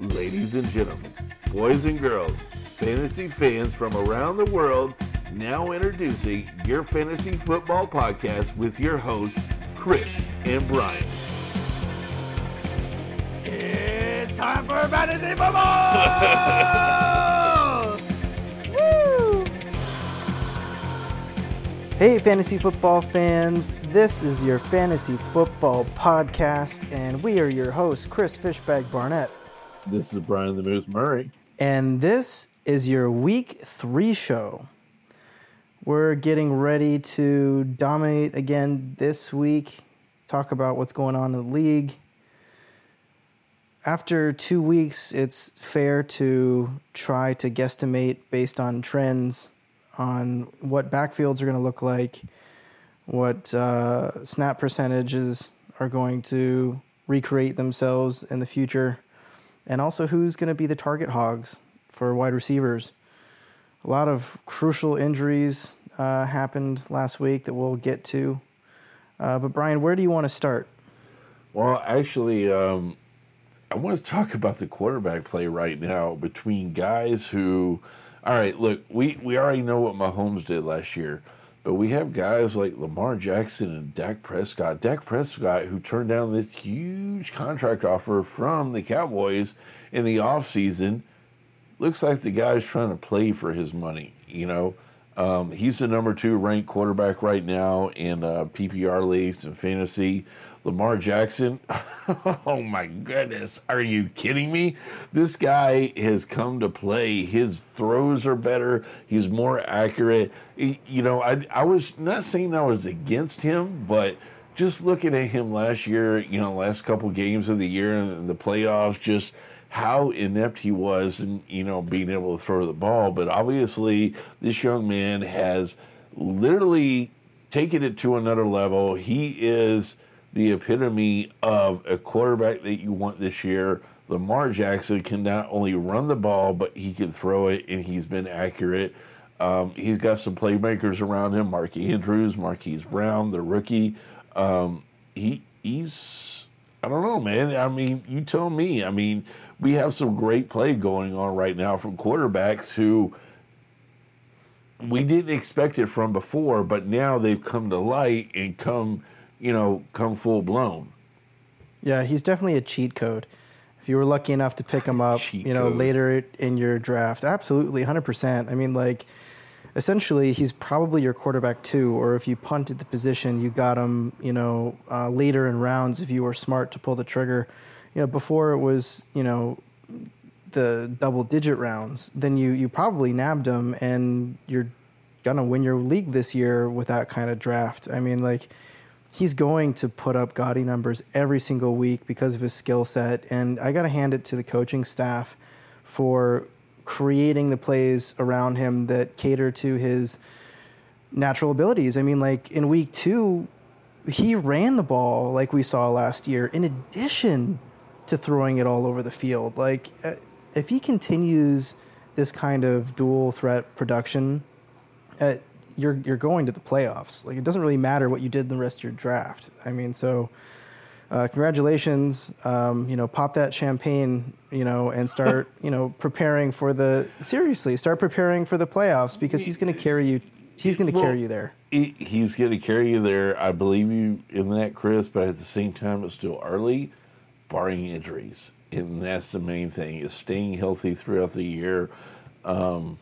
Ladies and gentlemen, boys and girls, fantasy fans from around the world, now introducing your fantasy football podcast with your hosts, Chris and Brian. It's time for fantasy football! Woo! Hey, fantasy football fans. This is your fantasy football podcast, and we are your hosts, Chris Fishbag Barnett. This is Brian the Moose Murray. And this is your week three show. We're getting ready to dominate again this week, talk about what's going on in the league. After two weeks, it's fair to try to guesstimate based on trends on what backfields are going to look like, what uh, snap percentages are going to recreate themselves in the future, and also who's going to be the target hogs for wide receivers. A lot of crucial injuries uh, happened last week that we'll get to. Uh, but Brian, where do you want to start? Well, actually, um, I want to talk about the quarterback play right now between guys who, all right, look, we, we already know what Mahomes did last year, but we have guys like Lamar Jackson and Dak Prescott. Dak Prescott, who turned down this huge contract offer from the Cowboys in the offseason, looks like the guy's trying to play for his money, you know. Um, he's the number two ranked quarterback right now in uh, PPR leagues and fantasy. Lamar Jackson, oh my goodness, are you kidding me? This guy has come to play. His throws are better. He's more accurate. You know, I, I was not saying I was against him, but just looking at him last year, you know, last couple games of the year and the playoffs, just how inept he was and you know being able to throw the ball but obviously this young man has literally taken it to another level he is the epitome of a quarterback that you want this year lamar jackson can not only run the ball but he can throw it and he's been accurate um, he's got some playmakers around him mark andrews marquise brown the rookie um, he he's I don't know, man. I mean, you tell me. I mean, we have some great play going on right now from quarterbacks who we didn't expect it from before, but now they've come to light and come, you know, come full blown. Yeah, he's definitely a cheat code. If you were lucky enough to pick him up, Cheat you know, code. later in your draft, absolutely, 100%. I mean, like, essentially, he's probably your quarterback too, or if you punted the position, you got him, you know, uh, later in rounds if you were smart to pull the trigger. You know, before it was, you know, the double digit rounds, then you, you probably nabbed him and you're to win your league this year with that kind of draft. I mean, like, he's going to put up gaudy numbers every single week because of his skill set. And I got to hand it to the coaching staff for creating the plays around him that cater to his natural abilities. I mean, like in week two, he ran the ball like we saw last year, in addition to throwing it all over the field. Like, uh, if he continues this kind of dual threat production, uh, you're you're going to the playoffs. Like it doesn't really matter what you did in the rest of your draft. I mean, so uh, congratulations. Um, you know, pop that champagne. You know, and start you know preparing for the seriously start preparing for the playoffs because he's going to carry you. He's going to Well, carry you there. He, he's going to carry you there. I believe you in that, Chris, but at the same time, it's still early, barring injuries. And that's the main thing, is staying healthy throughout the year. Um,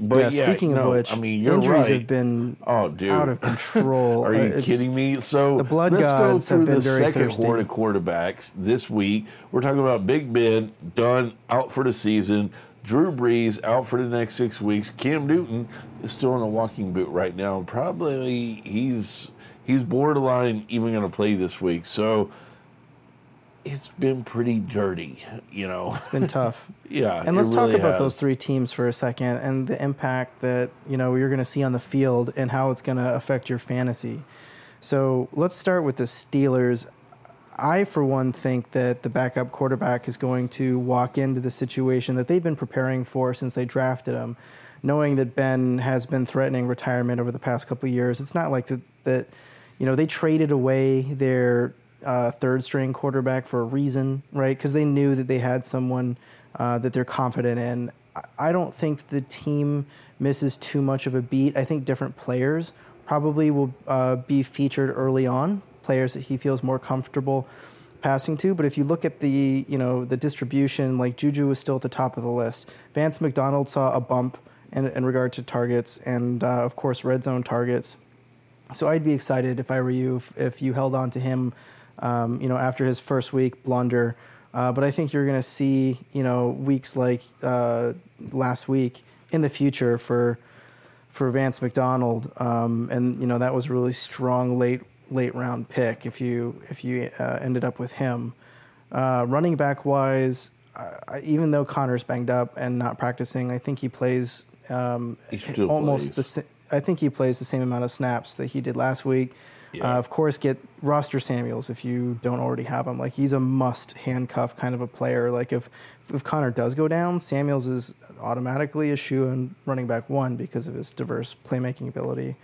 but yeah, yeah, Speaking no, of which, I mean, injuries right. have been Oh, dude. out of control. Are Uh, you it's- kidding me? So the blood let's gods go have through been the very second thirsty. horde of quarterbacks this week. We're talking about Big Ben done out for the season. Drew Brees out for the next six weeks. Cam Newton is still in a walking boot right now. Probably he's he's borderline even going to play this week. So it's been pretty dirty, you know. It's been tough. yeah, And let's it talk about has. those three teams for a second and the impact that you know you're going to see on the field and how it's going to affect your fantasy. So let's start with the Steelers. I, for one, think that the backup quarterback is going to walk into the situation that they've been preparing for since they drafted him, knowing that Ben has been threatening retirement over the past couple of years. It's not like that, that you know, they traded away their uh, third string quarterback for a reason, right? Because they knew that they had someone uh, that they're confident in. I don't think the team misses too much of a beat. I think different players probably will uh, be featured early on, players that he feels more comfortable passing to. But if you look at the you know the distribution, like Juju was still at the top of the list. Vance McDonald saw a bump in, in regard to targets and uh, of course red zone targets. So I'd be excited if I were you if, if you held on to him, um, you know, after his first week blunder. Uh, but I think you're going to see, you know, weeks like uh, last week in the future for for Vance McDonald, um, and you know that was a really strong late late round pick if you if you uh, ended up with him. Uh, running back wise, even though Conner's banged up and not practicing, I think he plays um, he almost plays. the. I think he plays the same amount of snaps that he did last week. Yeah. Uh, of course, get roster Samuels if you don't already have him. Like he's a must handcuff kind of a player. Like if if Conner does go down, Samuels is automatically a shoe and running back one because of his diverse playmaking ability.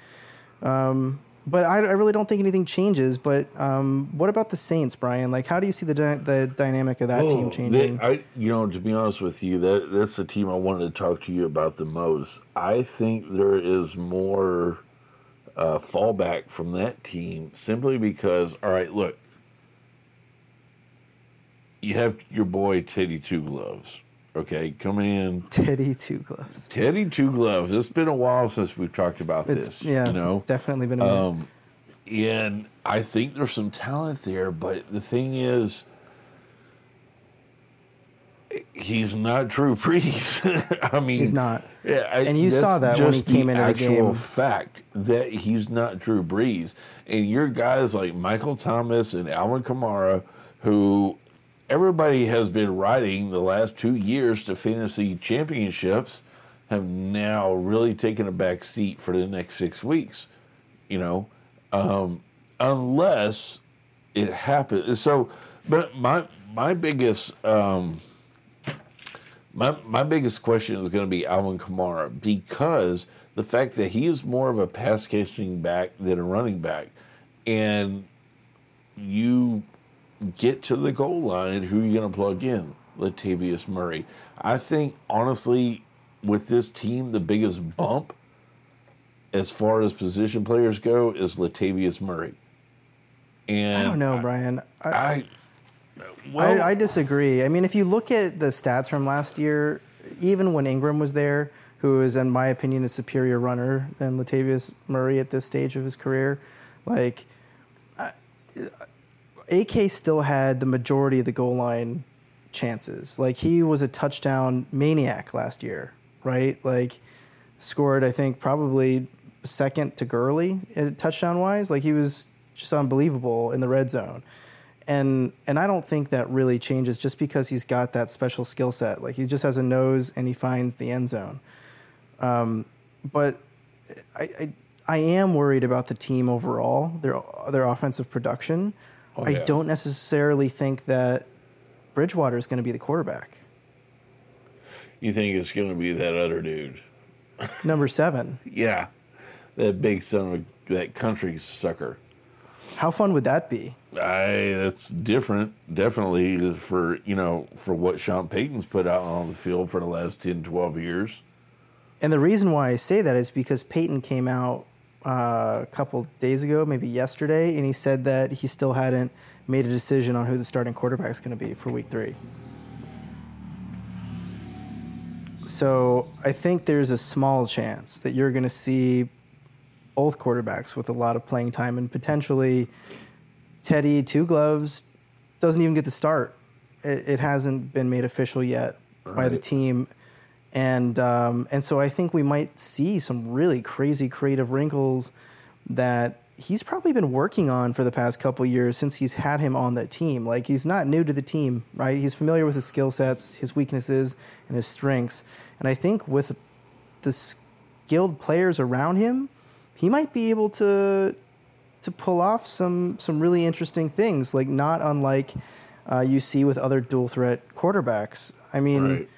Um, but I, I, really don't think anything changes. But um, what about the Saints, Brian? Like, how do you see the dy- the dynamic of that Oh, team changing? they- I, you know, to be honest with you, that that's the team I wanted to talk to you about the most. I think there is more uh, fallback from that team simply because, all right, look, you have your boy Teddy Two Gloves, okay, coming in. Teddy two gloves. Teddy Two Gloves. It's been a while since we've talked about It's this. yeah, you know, definitely been a minute. um, and I think there's some talent there, but the thing is, he's not Drew Brees. I mean, He's not. Yeah, I, And you saw that when he came into the actual game. Fact that he's not Drew Brees, and your guys like Michael Thomas and Alvin Kamara, who everybody has been riding the last two years to fantasy championships, have now really taken a back seat for the next six weeks. You know, um, unless it happens. So, but my my biggest. Um, my my biggest question is going to be Alvin Kamara because the fact that he is more of a pass catching back than a running back, and you get to the goal line, who are you going to plug in? Latavius Murray. I think honestly, with this team, the biggest bump as far as position players go is Latavius Murray. And I don't know, Brian. I, I well, I, I disagree. I mean, if you look at the stats from last year, even when Ingram was there, who is, in my opinion, a superior runner than Latavius Murray at this stage of his career, like AK still had the majority of the goal line chances. Like he was a touchdown maniac last year, right? Like scored, I think, probably second to Gurley touchdown wise. Like he was just unbelievable in the red zone. And and I don't think that really changes just because he's got that special skill set. Like he just has a nose and he finds the end zone. Um, but I, I I am worried about the team overall, their their offensive production. Oh, I don't necessarily think that Bridgewater is going to be the quarterback. you think it's going to be that other dude? Number seven. Yeah, that big son of a, that country sucker. How fun would that be? I that's different, definitely for you know for what Sean Payton's put out on the field for the last 10, 12 years. And the reason why I say that is because Payton came out uh, a couple days ago, maybe yesterday, and he said that he still hadn't made a decision on who the starting quarterback is going to be for Week Three. So I think there's a small chance that you're going to see both quarterbacks with a lot of playing time, and potentially Teddy Two Gloves doesn't even get to start. It, it hasn't been made official yet by the team, and um, and so I think we might see some really crazy creative wrinkles that he's probably been working on for the past couple years since he's had him on that team. Like he's not new to the team, right? He's familiar with his skill sets, his weaknesses, and his strengths. And I think with the skilled players around him, he might be able to to pull off some some really interesting things, like not unlike uh, you see with other dual threat quarterbacks. I mean, Right.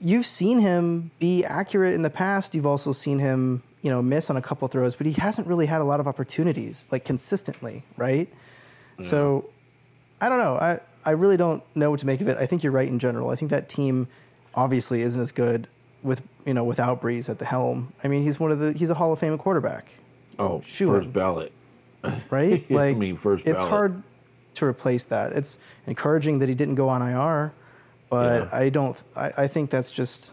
you've seen him be accurate in the past. You've also seen him, you know, miss on a couple throws, but he hasn't really had a lot of opportunities, like consistently, right? So I don't know. I, I really don't know what to make of it. I think you're right in general. I think that team obviously isn't as good with you know without Brees at the helm. I mean, he's one of the he's a Hall of Fame quarterback, Oh, Shoo-in. first ballot. right? Like, I mean, first it's ballot. hard to replace that. It's encouraging that he didn't go on IR, but Yeah. I don't. I, I think that's just.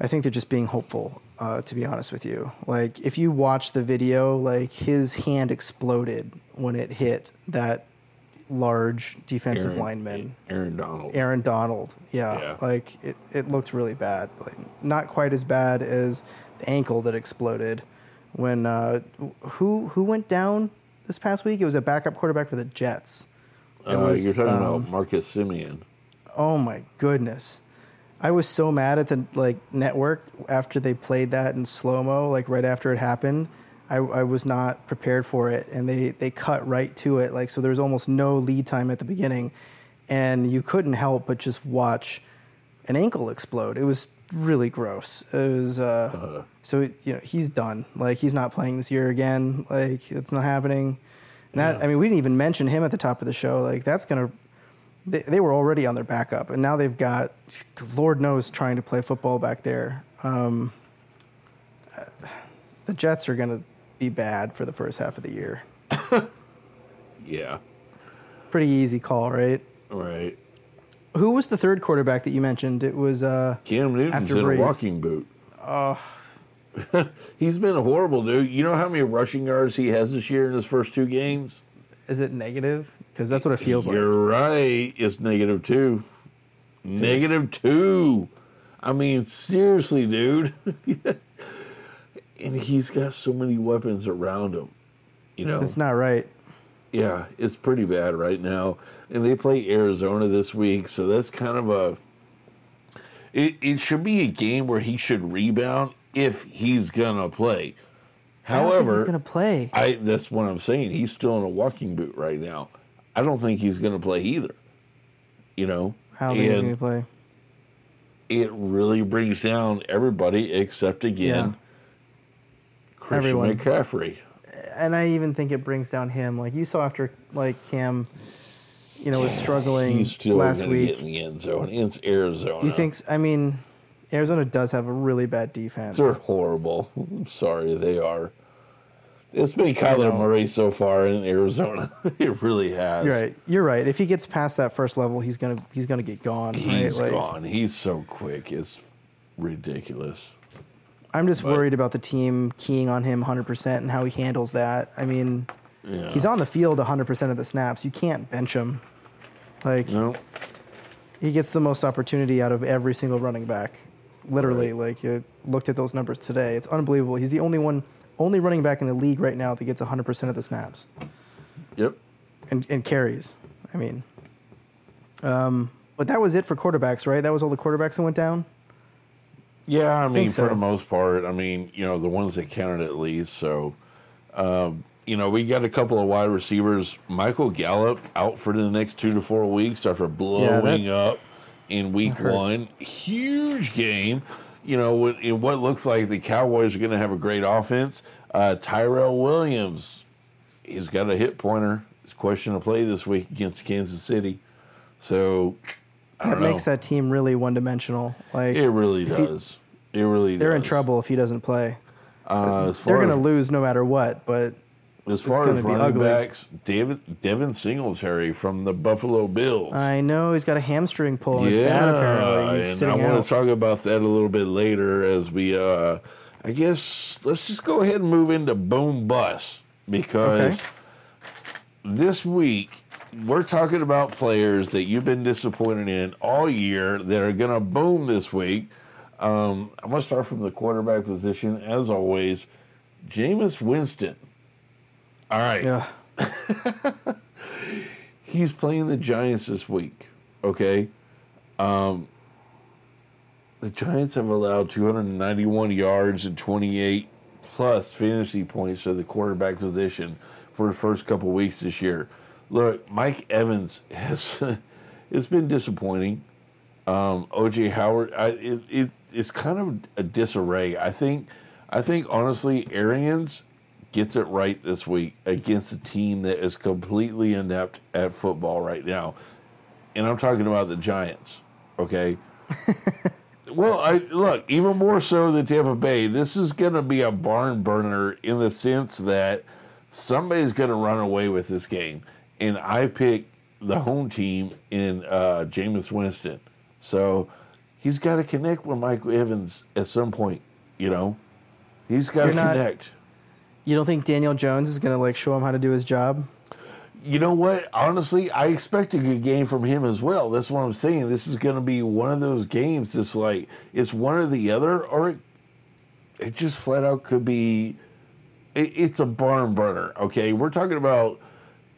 I think they're just being hopeful. Uh, to be honest with you, like if you watch the video, like his hand exploded when it hit that large defensive Aaron- lineman. Aaron Donald. Aaron Donald. Yeah, Yeah. like it, it looked really bad. Like not quite as bad as the ankle that exploded when uh, who who went down this past week? It was a backup quarterback for the Jets. It Uh, was, you're talking um, about Marcus Simeon. Oh my goodness. I was so mad at the like network after they played that in slow mo, like right after it happened. I, I was not prepared for it, and they they cut right to it. Like so, there was almost no lead time at the beginning, and you couldn't help but just watch an ankle explode. It was really gross. It was uh, so you know he's done. Like he's not playing this year again. Like it's not happening. And that I mean, we didn't even mention him at the top of the show. Like that's gonna they, they were already on their backup, and now they've got, Lord knows, trying to play football back there. Um, uh, the Jets are going to be bad for the first half of the year. Yeah. Pretty easy call, right? Right. Who was the third quarterback that you mentioned? It was uh, Cam Newton's After in a walking boot. Oh. He's been horrible, dude. You know how many rushing yards he has this year in his first two games? is it negative? Because that's what it feels like. You're right. It's negative two. Negative two. I mean, seriously, dude. and he's got so many weapons around him. You know, It's not right. yeah, it's pretty bad right now. And they play Arizona this week, so that's kind of a. It, it should be a game where he should rebound if he's gonna play. I don't think However, he's going to play. I that's what I'm saying. He's still in a walking boot right now. I don't think he's going to play either. You know, I don't think he's to play. it really brings down everybody except again Christian Everyone. McCaffrey. And I even think it brings down him. Like you saw after like Cam, you know, was struggling He's still last week. get in the end zone. It's Arizona. You think? I mean, Arizona does have a really bad defense. they're horrible? I'm sorry, they are. It's been. Kyler Murray so far in Arizona. it really has. You're right. You're right. If he gets past that first level, he's gonna he's gonna get gone. He's right? Like, gone. He's so quick. It's ridiculous. I'm just But- worried about the team keying on him 100 percent and how he handles that. I mean, Yeah. he's on the field 100 percent of the snaps. You can't bench him. Like No. he gets the most opportunity out of every single running back. Literally, like you looked at those numbers today. It's unbelievable. He's the only one, only running back in the league right now that gets 100 percent of the snaps. Yep. and, and carries. I mean, um, but that was it for quarterbacks, right? That was all the quarterbacks that went down. Yeah, I mean, think for the most part, I mean, you know, the ones that counted at least. So, um, you know, we got a couple of wide receivers. Michael Gallup out for the next two to four weeks after blowing up in week one. Huge game. You know, in what looks like the Cowboys are going to have a great offense. Uh, Tyrell Williams, he's got a hit pointer. It's a question to play this week against Kansas City. So, I That makes know. that team really one dimensional. Like It really if he- does. it really they're in trouble if he doesn't play. Uh, They're going to lose no matter what. But As far gonna as be running ugly. backs, David Devin Singletary from the Buffalo Bills. I know he's got a hamstring pull. and It's bad apparently. He's and I want out. to talk about that a little bit later as we, uh, I guess, let's just go ahead and move into boom bust because Okay. this week we're talking about players that you've been disappointed in all year that are going to boom this week. Um, I'm going to start from the quarterback position as always. Jameis Winston. All right. Yeah. he's playing the Giants this week. Okay, um, the Giants have allowed 291 yards and 28 plus fantasy points to the quarterback position for the first couple weeks this year. Look, Mike Evans has it's been disappointing. Um, OJ Howard, I, it, it, it's kind of a disarray. I think, I think honestly, Arians gets it right this week against a team that is completely inept at football right now. And I'm talking about the Giants, okay? well, I look, even more so than Tampa Bay, this is going to be a barn burner in the sense that somebody's going to run away with this game. And I pick the home team in uh, Jameis Winston. So he's got to connect with Mike Evans at some point, you know? He's got to connect. You don't think Daniel Jones is going to like show him how to do his job? You know what? Honestly, I expect a good game from him as well. That's what I'm saying. This is going to be one of those games It's like it's one or the other, or it, it just flat out could be. It, it's a barn burner. Okay, we're talking about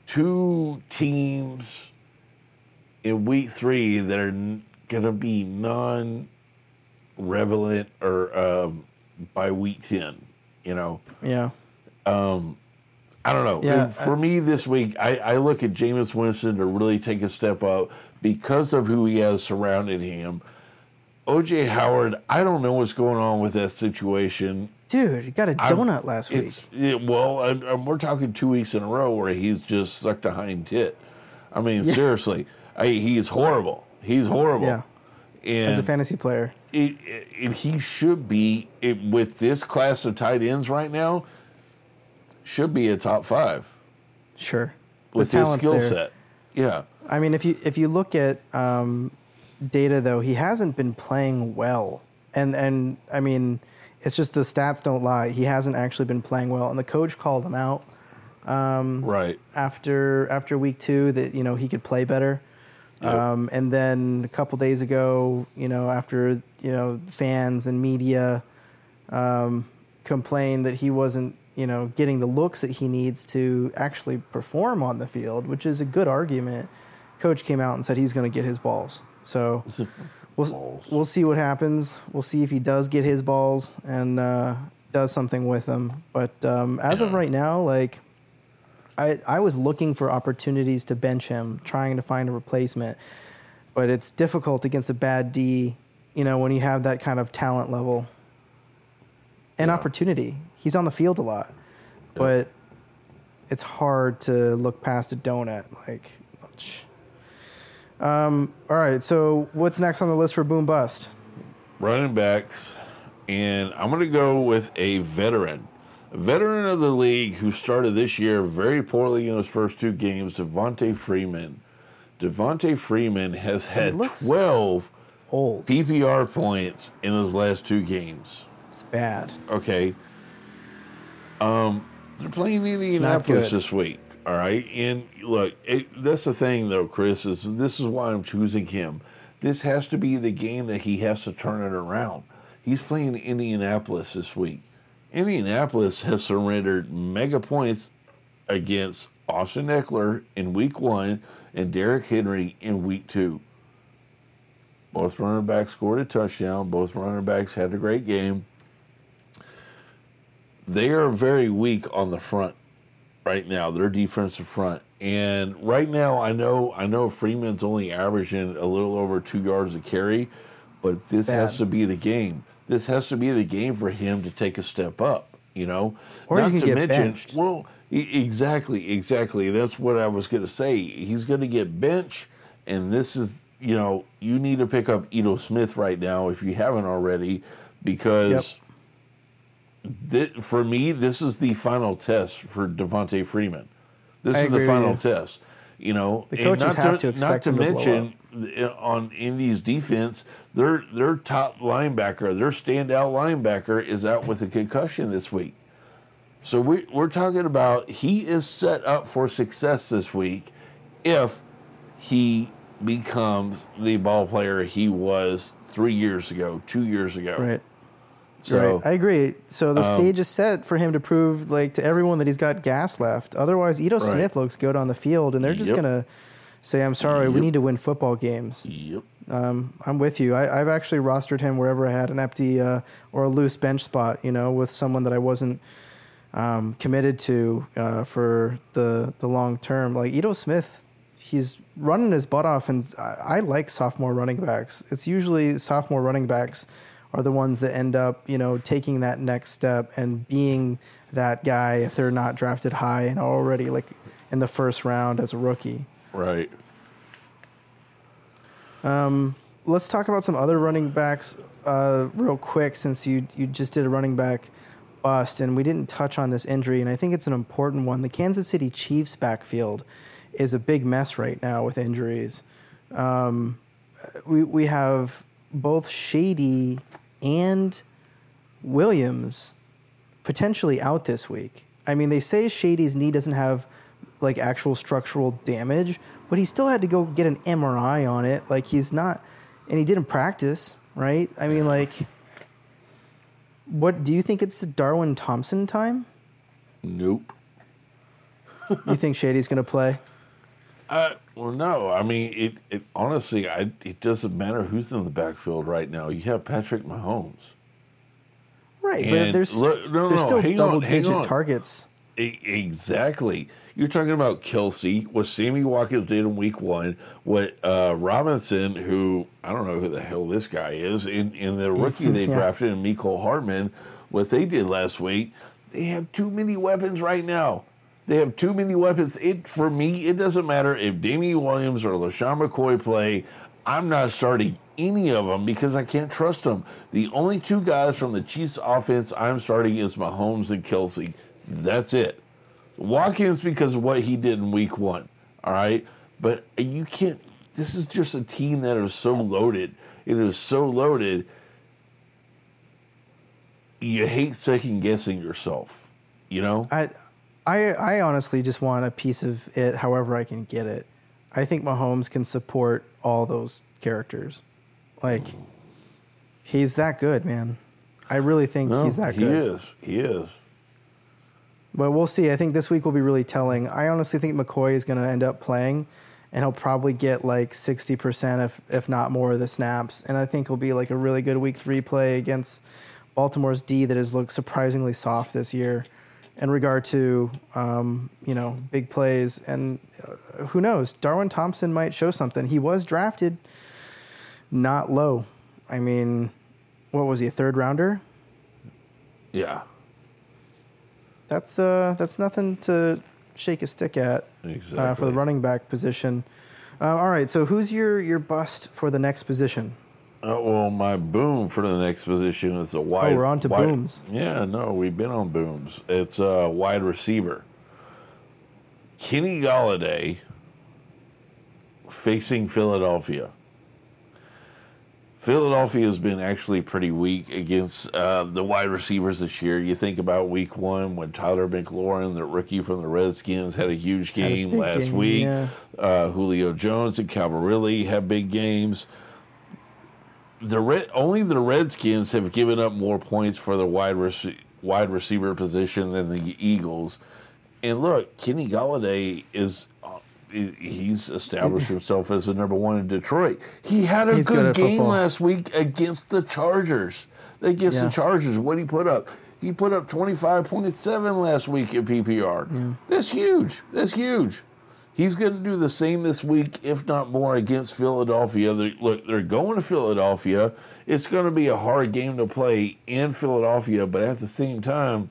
two teams in week three that are going to be non-relevant or um, by week ten. You know. Yeah. Um, I don't know. Yeah, And for me this week, I, I look at Jameis Winston to really take a step up because of who he has surrounded him. OJ Howard, I don't know what's going on with that situation. Dude, he got a I'm- donut last week. It, well, I, I, we're talking two weeks in a row where he's just sucked a hind tit. I mean, seriously, I, he's horrible. He's horrible. Yeah. And As a fantasy player. it, it, and he should be it, with this class of tight ends right now. Should be a top five Sure. with the his skill there. set. Yeah, I mean, if you if you look at um, data though, he hasn't been playing well, and and I mean, it's just the stats don't lie. He hasn't actually been playing well, and the coach called him out right. after after week two that you know he could play better. Yep. Um, and then a couple days ago, you know, after you know fans and media um, complained that he wasn't, you know, getting the looks that he needs to actually perform on the field, which is a good argument. Coach came out and said he's going to get his balls. So we'll we'll see what happens. We'll see if he does get his balls and uh, does something with them. But um, as of right now, like. I, I was looking for opportunities to bench him, trying to find a replacement, but it's difficult against a bad D, you know, when you have that kind of talent level and Yeah. opportunity. He's on the field a lot, but it's hard to look past a donut. Like, um, all right, so what's next on the list for Boom Bust? running backs, and I'm going to go with a veteran, a veteran of the league who started this year very poorly in his first two games, Devonta Freeman. Devonta Freeman has had 12 Old. PPR points in his last two games. It's bad. Okay. Um, they're playing not Indianapolis this week. All right, and look, it, that's the thing though, Chris. Is this is why I'm choosing him. This has to be the game that he has to turn it around. He's playing Indianapolis this week. Indianapolis has surrendered mega points against Austin Ekeler in week one and Derrick Henry in week two. Both running backs scored a touchdown. Both running backs had a great game. They are very weak on the front right now. Their defensive front, and right now, I know I know Freeman's only averaging a little over two yards a carry, but this has to be the game. This has to be the game for him to take a step up. You know, Or Not gonna get mention- benched. Well, exactly, exactly. That's what I was going to say. He's going to get benched, and this is you know you need to pick up Ito Smith right now if you haven't already, because thi- for me, this is the final test for Devonta Freeman. This I is the final you. test. You know, The coaches not have to expect not him to to mention th- eh, on Indy's defense, their their top linebacker, their standout linebacker, is out with a concussion this week. So we, we're talking about he is set up for success this week if he becomes the ball player he was three years ago, two years ago. Right. So right. I agree. So the um, stage is set for him to prove, like, to everyone that he's got gas left. Otherwise, Ito Smith looks good on the field, and they're just Yep. gonna say, "I'm sorry, we need to win football games." yep. I'm with you. I, I've actually rostered him wherever I had an empty uh, or a loose bench spot. You know, with someone that I wasn't um, committed to uh, for the the long term. Like Ito Smith, he's running his butt off, and I, I like sophomore running backs. It's usually sophomore running backs are the ones that end up, you know, taking that next step and being that guy if they're not drafted high and already like in the first round as a rookie. Right. Let's talk about some other running backs uh, real quick since you you just did a running back bust and we didn't touch on this injury and I think it's an important one. The Kansas City Chiefs backfield is a big mess right now with injuries. Um, we we have both Shady and Williams potentially out this week. I mean, they say Shady's knee doesn't have like actual structural damage, but he still had to go get an MRI on it. Like he's not, and he didn't practice, right? I mean, like, what do you think it's Darwin Thompson time? Nope. You think Shady's going to play? Uh, well, no. I mean, it, it honestly, I, it doesn't matter who's in the backfield right now. You have Patrick Mahomes. Right, but there's look- no, there's no, still hang on, double hang digit on. targets. E- exactly. You're talking about Kelce, what Sammy Watkins did in week one, what uh, Robinson, who I don't know who the hell this guy is, in, in the rookie they Yeah. drafted and Mecole Hardman, what they did last week. They have too many weapons right now. They have too many weapons. It for me, it doesn't matter if Damien Williams or LeSean McCoy play. I'm not starting any of them because I can't trust them. The only two guys from the Chiefs offense I'm starting is Mahomes and Kelce. That's it. Watkins because of what he did in week one. All right. But you can't, this is just a team that is so loaded. It is so loaded. You hate second guessing yourself, you know? I, I, I honestly just want a piece of it, however I can get it. I think Mahomes can support all those characters. Like, he's that good, man. I really think No, he's that good. he is. He is. But we'll see. I think this week will be really telling. I honestly think McCoy is going to end up playing, and he'll probably get like sixty percent, if if not more, of the snaps. And I think he'll be like a really good week three play against Baltimore's D that has looked surprisingly soft this year, in regard to um, you know big plays. And uh, who knows? Darwin Thompson might show something. He was drafted not low. I mean, what was he? A third rounder? Yeah. That's uh, that's nothing to shake a stick at uh, for the running back position. Uh, all right, so who's your your bust for the next position? Uh, well, my boom for the next position is a wide. Oh, we're on to wide- booms. Yeah, no, we've been on booms. It's a wide receiver. Kenny Golladay facing Philadelphia. Philadelphia has been actually pretty weak against uh, the wide receivers this year. You think about week one when Tyler McLaurin, the rookie from the Redskins, had a huge game big last game, week. yeah. Uh, Julio Jones and Calvin Ridley have big games the Red, only the Redskins have given up more points for the wide rec- wide receiver position than the Eagles. And look, Kenny Golladay is uh, he's established himself as the number one in Detroit. He had a He's good good, game football. last week against the Chargers. Against Yeah. the Chargers, what he put up? He put up twenty five point seven last week in PPR. That's huge. That's huge. He's going to do the same this week, if not more, against Philadelphia. They're, look, they're going to Philadelphia. It's going to be a hard game to play in Philadelphia, but at the same time,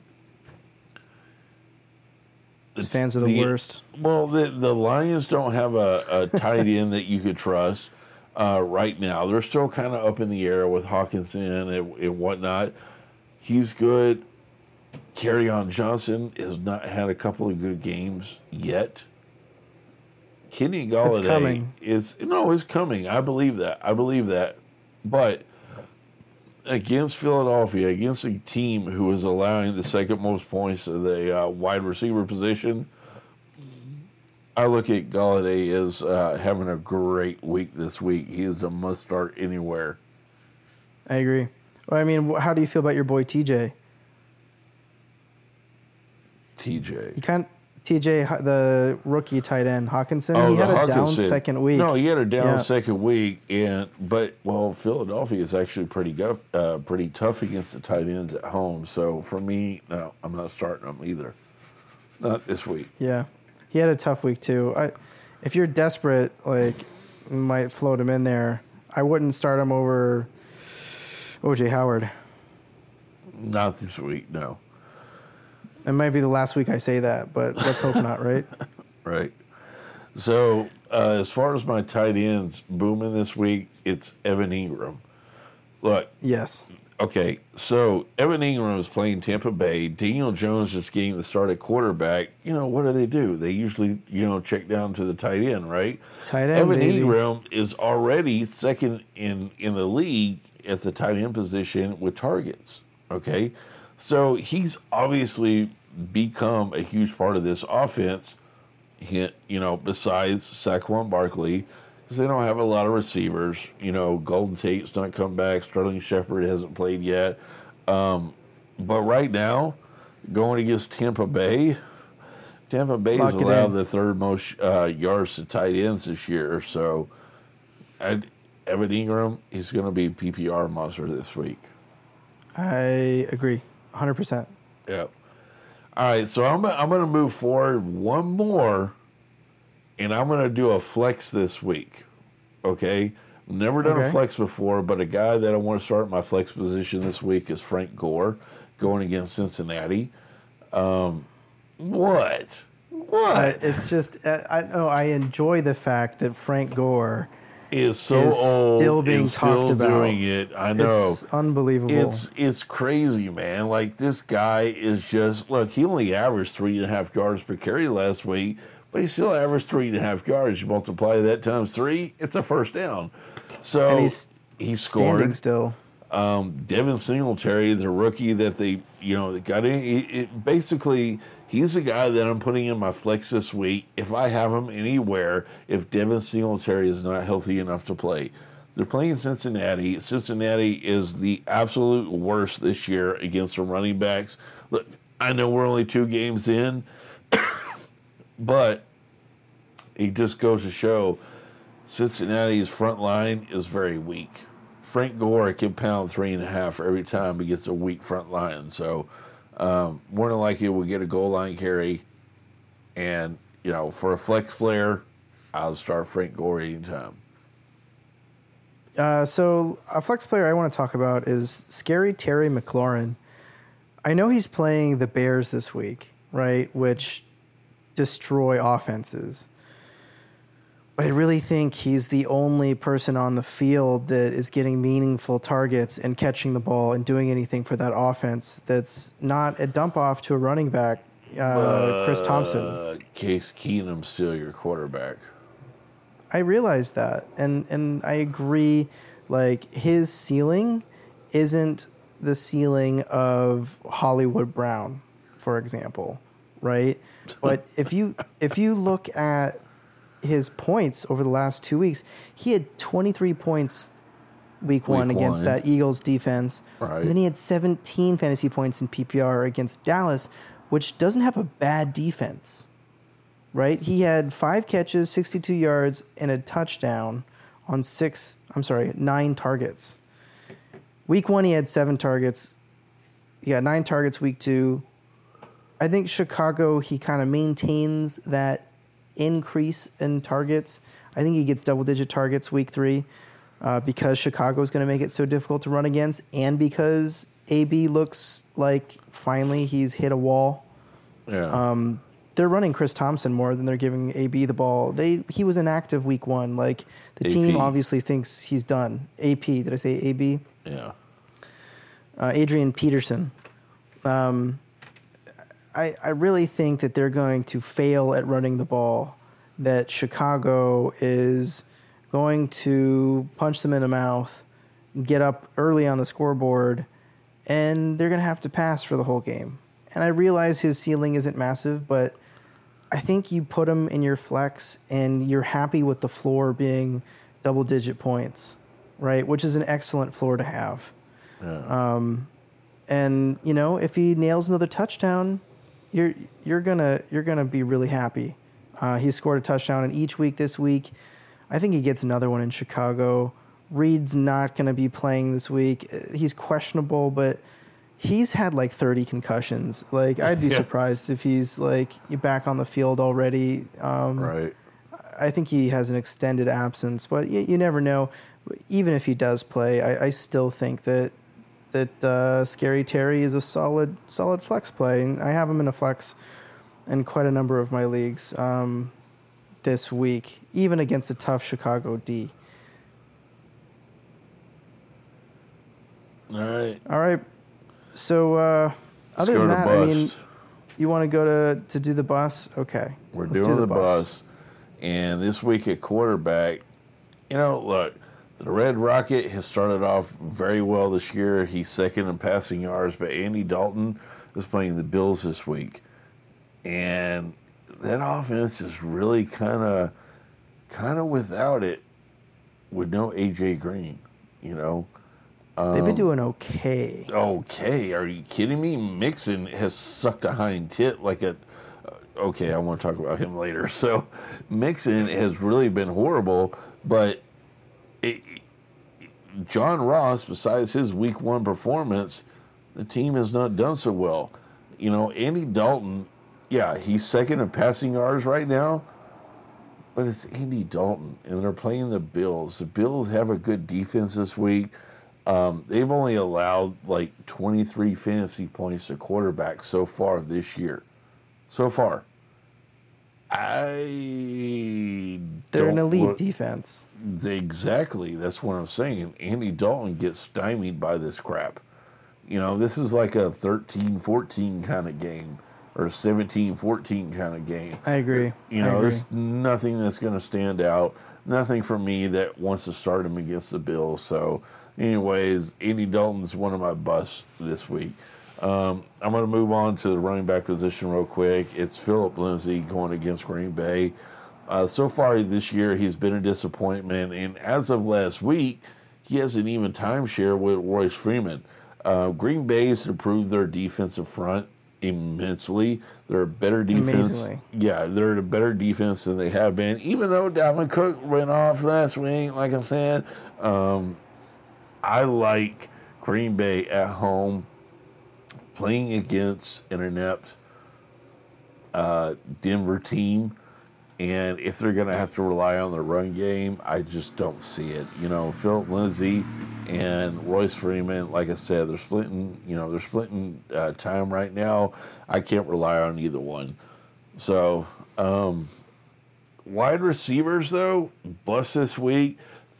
the fans are the, worst. well, the the Lions don't have a, a tight end that you could trust uh, right now. They're still kind of up in the air with Hockenson and, and whatnot. He's good. Kerryon Johnson has not had a couple of good games yet. Kenny Golladay coming. is no, it's coming. I believe that. I believe that. But against Philadelphia, against a team who is allowing the second most points to the uh, wide receiver position, I look at Golladay as uh, having a great week this week. He is a must start anywhere. I agree. Well, I mean, how do you feel about your boy TJ? TJ. He kind TJ, the rookie tight end Hockenson. Oh, he had a down second week. No, he had a down Yeah. second week, and but well, Philadelphia is actually pretty go, uh, pretty tough against the tight ends at home. So for me, no, I'm not starting them either. Not this week. Yeah, he had a tough week too. I, if you're desperate, like, might float him in there. I wouldn't start him over OJ Howard. Not this week, no. It might be the last week I say that, but let's hope not, right? Right. So, uh, as far as my tight ends booming this week, it's Evan Engram. Look, Yes. okay, so Evan Engram is playing Tampa Bay. Daniel Jones is getting the start at quarterback. You know, what do they do? They usually, you know, check down to the tight end, right? Tight end, Evan baby. Engram is already second in, in the league at the tight end position with targets. Okay. So he's obviously become a huge part of this offense. He, you know, besides Saquon Barkley, because they don't have a lot of receivers. You know, Golden Tate's not come back. Sterling Shepard hasn't played yet. Um, but right now, going against Tampa Bay, Tampa Bay's Lock it allowed the third most uh, yards to tight ends this year. So, I'd, Evan Engram, he's going to be PPR monster this week. I agree. 100%. Yep. All right, so I'm I'm going to move forward one more, and I'm going to do a flex this week. Okay, never done a flex before, but a guy that I want to start my flex position this week is Frank Gore, going against Cincinnati. Um, what? What I, it's just, I, I know I enjoy the fact that Frank Gore is so is old? still being talked still about. Doing it, I know. It's unbelievable. It's it's crazy, man. Like this guy is just look. He only averaged three and a half yards per carry last week, but he still averaged three and a half yards. You multiply that times three, it's a first down. So And he's he's Standing still. Um, Devin Singletary, the rookie that they you know got in, it, it, basically he's the guy that I'm putting in my flex this week. If I have him anywhere, if Devin Singletary is not healthy enough to play. They're playing Cincinnati. Cincinnati is the absolute worst this year against the running backs. Look, I know we're only two games in, but it just goes to show Cincinnati's front line is very weak. Frank Gore can pound three and a half every time he gets a weak front line. So um, more than likely we'll get a goal line carry. And, you know, for a flex player, I'll start Frank Gore anytime. Uh, so a flex player I want to talk about is Scary Terry McLaurin. I know he's playing the Bears this week, right? Which destroy offenses. But I really think he's the only person on the field that is getting meaningful targets and catching the ball and doing anything for that offense that's not a dump off to a running back, uh, Chris Thompson. Uh, Case Keenum's still your quarterback. I realize that, and and I agree. Like his ceiling isn't the ceiling of Hollywood Brown, for example, right? But if you if you look at his points over the last two weeks, he had 23 points week, one against one. that Eagles defense, Right. and then he had 17 fantasy points in PPR against Dallas, which doesn't have a bad defense right? He had five catches, 62 yards, and a touchdown on six, I'm sorry, nine targets. Week one, he had seven targets. Yeah, nine targets week two. I think Chicago, he kind of maintains that increase in targets. I think he gets double digit targets week three uh, because Chicago is going to make it so difficult to run against, and because AB looks like finally he's hit a wall Yeah. Um, they're running Chris Thompson more than they're giving AB the ball. They he was inactive week one. Like the team obviously thinks he's done. AP did I say AB? yeah. Uh, Adrian Peterson. Um, I I really think that they're going to fail at running the ball. That Chicago is going to punch them in the mouth, get up early on the scoreboard, and they're going to have to pass for the whole game. And I realize his ceiling isn't massive, but I think you put him in your flex and you're happy with the floor being double digit points, right? Which is an excellent floor to have. Um, and you know, if he nails another touchdown, you're you're gonna you're gonna be really happy. Uh, he scored a touchdown in each week this week. I think he gets another one in Chicago. Reed's not going to be playing this week. Uh, He's questionable, but he's had like 30 concussions. Like I'd be Yeah. surprised if he's like back on the field already. Um, Right. I think he has an extended absence, but you, you never know. Even if he does play, I, I still think that that uh, Scary Terry is a solid solid flex play, and I have him in a flex in quite a number of my leagues um, this week, even against a tough Chicago D. All right. All right. So uh, other than that, bust. I mean, you want to go to to do the bus? Okay, We're Let's doing do the bus. And this week at quarterback, you know, look, the Red Rocket has started off very well this year. He's second in passing yards, but Andy Dalton is playing the Bills this week. And that offense is really kind of kind of without it with no AJ Green, you know. They've Um, been doing okay. Okay, are you kidding me? Mixon has sucked a hind tit like a. uh, Okay, I want to talk about him later. So, Mixon has really been horrible, but it, John Ross, besides his week one performance, the team has not done so well. You know, Andy Dalton, yeah, he's second in passing yards right now, but it's Andy Dalton, and they're playing the Bills. The Bills have a good defense this week. Um, they've only allowed like 23 fantasy points to quarterbacks so far this year. So far. I They're an elite look- defense. Exactly. That's what I'm saying. Andy Dalton gets stymied by this crap. You know, this is like a 13 14 kind of game or 17 14 kind of game. I agree. You know, agree. there's nothing that's going to stand out. Nothing for me that wants to start him against the Bills. So, anyways, Andy Dalton's one of my busts this week. Um, I'm going to move on to the running back position real quick. It's Phillip Lindsay going against Green Bay. Uh, so far this year, he's been a disappointment, and as of last week, he has an even timeshare with Royce Freeman. Uh, Green Bay's improved their defensive front immensely. They're a better defense. Amazingly. Yeah, they're a better defense than they have been. Even though Dalvin Cook went off last week, like I said, um, I like Green Bay at home playing against an inept uh, Denver team. And if they're going to have to rely on the run game, I just don't see it. You know, Phillip Lindsay and Royce Freeman, like I said, they're splitting. You know, they're splitting uh, time right now. I can't rely on either one. So, um, wide receivers though, bust this week.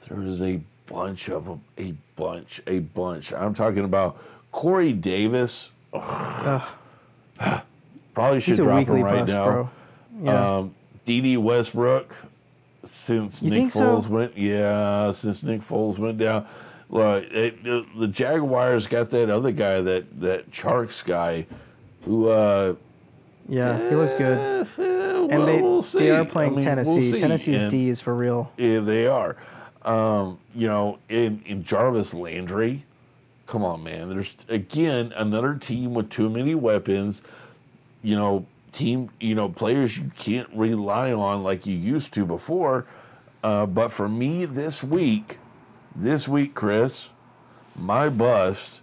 There is a bunch of them, a bunch, a bunch. I'm talking about Corey Davis. Probably should He's a drop weekly him right bust, now. bro. Yeah. Um, Dede Westbrook, since You Nick think so? Foles went, yeah, since Nick Foles went down. Look, it, the- the Jaguars got that other guy, that that Charks guy, who uh, yeah, he looks good. eh, eh, And they we'll they see. are I playing mean, we'll Tennessee. see. Tennessee's And- D is for real. yeah, they are. Um, you know, in, in Jarvis Landry, come on, man. There's again another team with too many weapons. You know, team. You know, players you can't rely on like you used to before. Uh, but for me this week, this week, Chris, my bust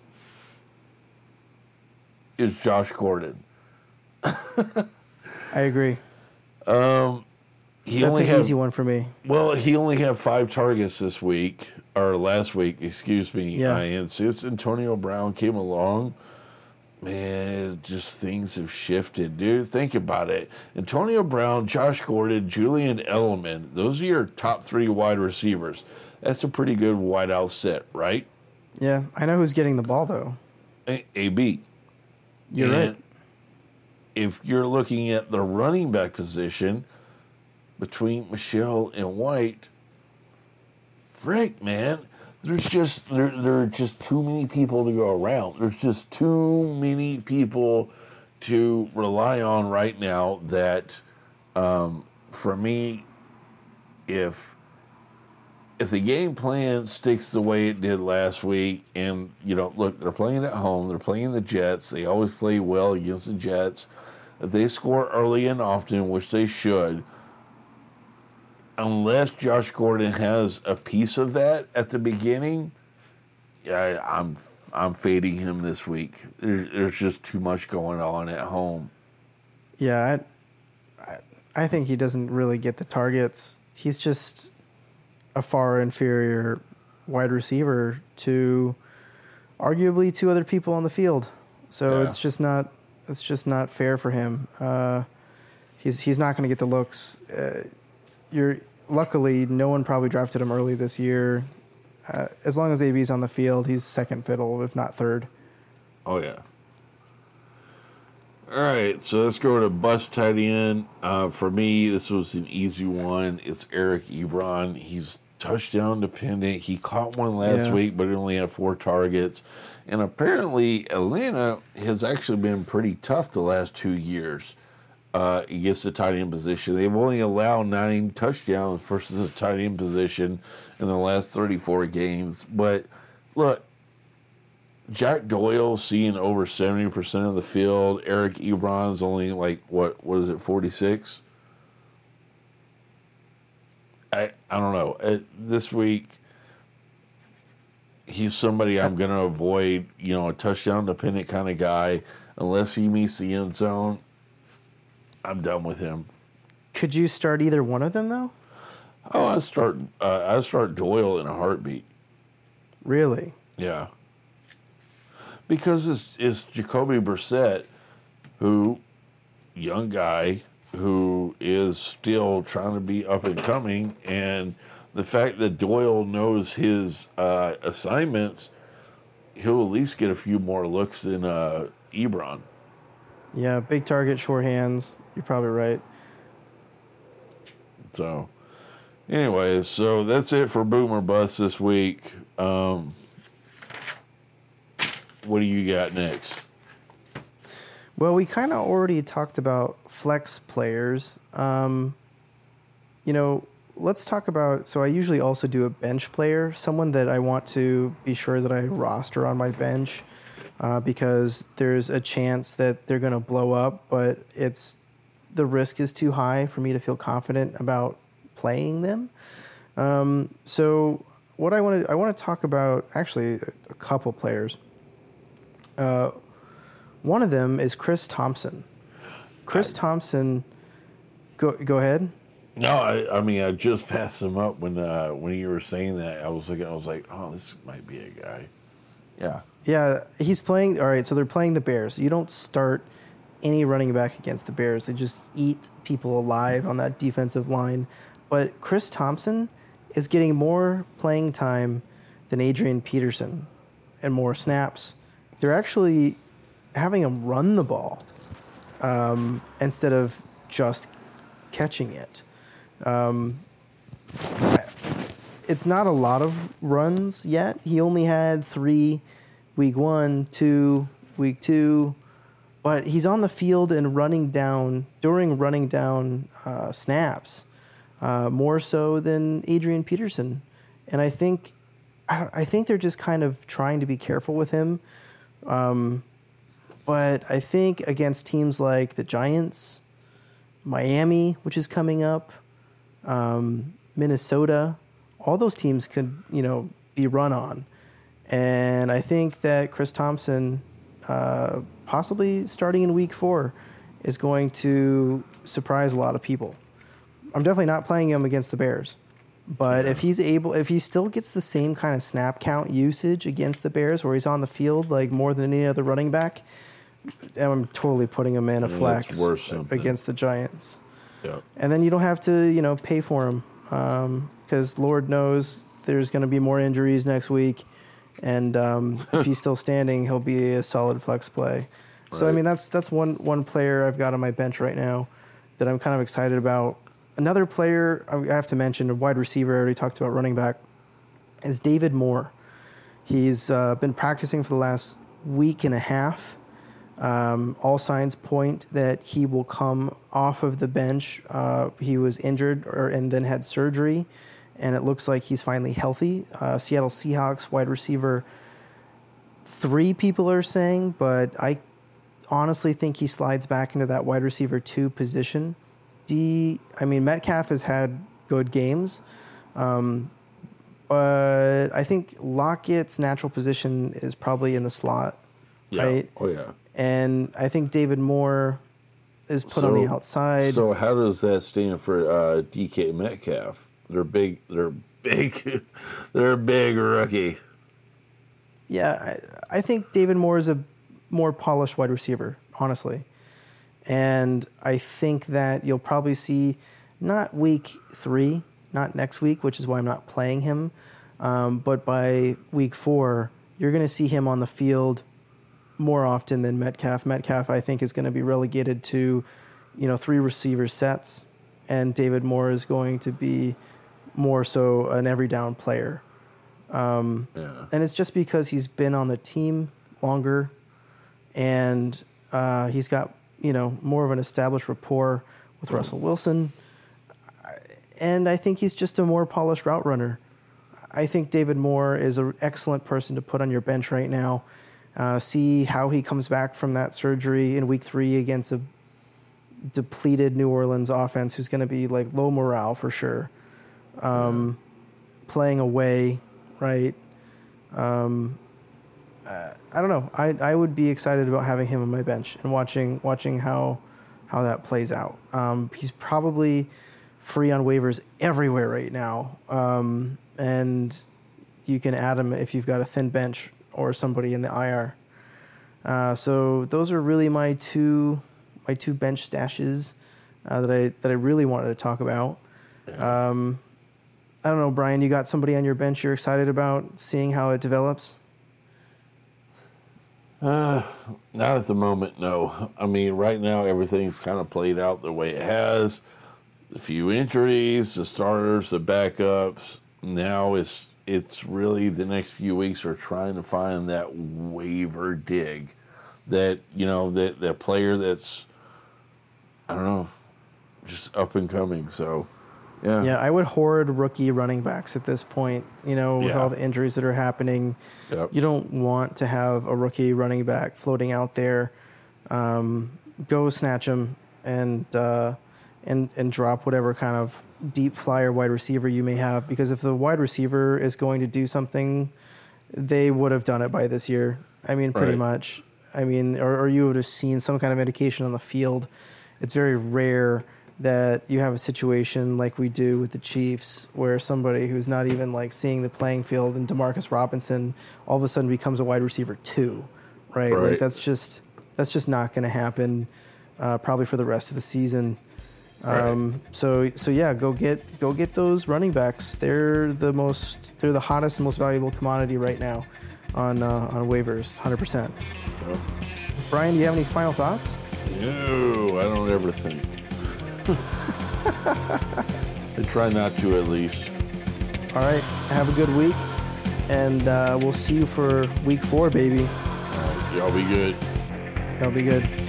is Josh Gordon. I agree. He That's only an had- easy one for me. Well, he only had five targets this week, or last week, excuse me. Yeah. And since Antonio Brown came along, man, just things have shifted, dude. Think about it. Antonio Brown, Josh Gordon, Julian Edelman, those are your top three wide receivers. That's a pretty good wideout set, right? Yeah, I know who's getting the ball though. A- AB. You're And right. If you're looking at the running back position between Michel and White, frick, man, there's just there, there are just too many people to go around. There's just too many people to rely on right now. That um, for me, if if the game plan sticks the way it did last week, and you know, look, they're playing at home, they're playing the Jets, they always play well against the Jets. If they score early and often, which they should, unless Josh Gordon has a piece of that at the beginning, yeah, I'm I'm fading him this week. There, there's just too much going on at home. Yeah, I, I, I think he doesn't really get the targets. He's just a far inferior wide receiver to arguably two other people on the field. So Yeah. it's just not it's just not fair for him. Uh, he's he's not going to get the looks. Uh, you're luckily no one probably drafted him early this year. Uh, as long as AB's on the field, he's second fiddle, if not third. Oh yeah. All right, so let's go to bus tight end. Uh, for me, this was an easy one. It's Eric Ebron. He's touchdown dependent. He caught one last Yeah. week, but he only had four targets. And apparently, Atlanta has actually been pretty tough the last two years uh, against the tight end position. They've only allowed nine touchdowns versus the tight end position in the last 34 games. But look, Jack Doyle seeing over 70% of the field. Eric Ebron's only like, what, what is it, 46? I, I don't know. Uh, this week, he's somebody I'm going to avoid, you know, a touchdown dependent kind of guy. Unless he meets the end zone, I'm done with him. Could you start either one of them though? Oh, I start uh, I start Doyle in a heartbeat. Really? Yeah. Because it's, it's Jacoby Brissett, who, young guy, who is still trying to be up and coming. And the fact that Doyle knows his uh, assignments, he'll at least get a few more looks than uh, Ebron. Yeah, big target, short hands. You're probably right. So, anyways, so that's it for Boomer Bust this week. Um, what do you got next? Well, we kind of already talked about flex players. Um, you know, let's talk about. So I usually also do a bench player, someone that I want to be sure that I roster on my bench uh, because there's a chance that they're going to blow up, but it's the risk is too high for me to feel confident about playing them. Um, so what I want to I want to talk about actually a couple players. Uh, one of them is Chris Thompson. Chris Thompson, go go ahead. No, I, I mean I just passed him up when uh, when you were saying that. I was looking. I was like, oh, this might be a guy. Yeah. Yeah, he's playing. All right, so they're playing the Bears. You don't start any running back against the Bears. They just eat people alive on that defensive line. But Chris Thompson is getting more playing time than Adrian Peterson and more snaps. They're actually having him run the ball um, instead of just catching it. Um, it's not a lot of runs yet. He only had three week one, two, week two, but he's on the field and running down during running down uh, snaps uh, more so than Adrian Peterson, and I think I, I think they're just kind of trying to be careful with him. Um, but I think against teams like the Giants, Miami, which is coming up, um, Minnesota, all those teams could you know be run on, and I think that Chris Thompson, uh, possibly starting in Week Four, is going to surprise a lot of people. I'm definitely not playing him against the Bears, but if he's able, if he still gets the same kind of snap count usage against the Bears, where he's on the field like more than any other running back, I'm totally putting him in a Yeah, flex against the Giants Yeah. and then you don't have to you know pay for him because Lord knows there's going to be more injuries next week, and um, if he's still standing, he'll be a solid flex play. So I mean that's that's one one player I've got on my bench right now that I'm kind of excited about. Another player I have to mention, a wide receiver. I already talked about running back, is David Moore. He's uh, been practicing for the last week and a half. Um, all signs point that he will come off of the bench. Uh, he was injured or, and then had surgery, and it looks like he's finally healthy. Uh, Seattle Seahawks wide receiver. Three people are saying, but I honestly think he slides back into that wide receiver two position. D, I mean Metcalf has had good games, um, but I think Lockett's natural position is probably in the slot, Yeah. right? Oh yeah. and I think David Moore is put on the outside. So how does that stand for uh, DK Metcalf? They're big. They're big. they're a big rookie. yeah, I, I think David Moore is a more polished wide receiver, honestly. And I think that you'll probably see not week three, not next week, which is why I'm not playing him, um, but by week four, you're going to see him on the field more often than Metcalf. Metcalf, I think, is going to be relegated to, you know, three receiver sets, and David Moore is going to be more so an every down player. Um, Yeah. and it's just because he's been on the team longer, and uh, he's got you know more of an established rapport with Russell Wilson, and I think he's just a more polished route runner. I think David Moore is an excellent person to put on your bench right now. Uh, see how he comes back from that surgery in week three against a depleted New Orleans offense who's going to be like low morale for sure. Um, Playing away, right? Um, uh, I don't know. I, I would be excited about having him on my bench and watching watching how how that plays out. Um, he's probably free on waivers everywhere right now, um, and you can add him if you've got a thin bench or somebody in the IR. Uh, so those are really my two my two bench stashes uh, that I that I really wanted to talk about. Um, I don't know, Brian. You got somebody on your bench you're excited about seeing how it develops? Uh, not at the moment, no. I mean, right now everything's kind of played out the way it has. The few injuries, the starters, the backups. Now it's it's really the next few weeks are trying to find that waiver dig, that you know that that player that's I don't know, just up and coming. So, yeah, Yeah, I would hoard rookie running backs at this point. You know, with Yeah. all the injuries that are happening, Yep. you don't want to have a rookie running back floating out there. Um, go snatch him and uh, and and drop whatever kind of deep flyer wide receiver you may have. Because if the wide receiver is going to do something, they would have done it by this year. I mean, pretty Right. much. I mean, or, or you would have seen some kind of indication on the field. It's very rare that you have a situation like we do with the Chiefs, where somebody who's not even like seeing the playing field and Demarcus Robinson all of a sudden becomes a wide receiver too, right? Like that's just that's just not going to happen, uh, probably for the rest of the season. Um, so so yeah, go get go get those running backs. They're the most they're the hottest and most valuable commodity right now on uh, on waivers, hundred percent. Brian, do you have any final thoughts? No, I don't ever think. I try not to, at least. All right, have a good week, and uh, we'll see you for week four, baby. All right, y'all be good. Y'all be good.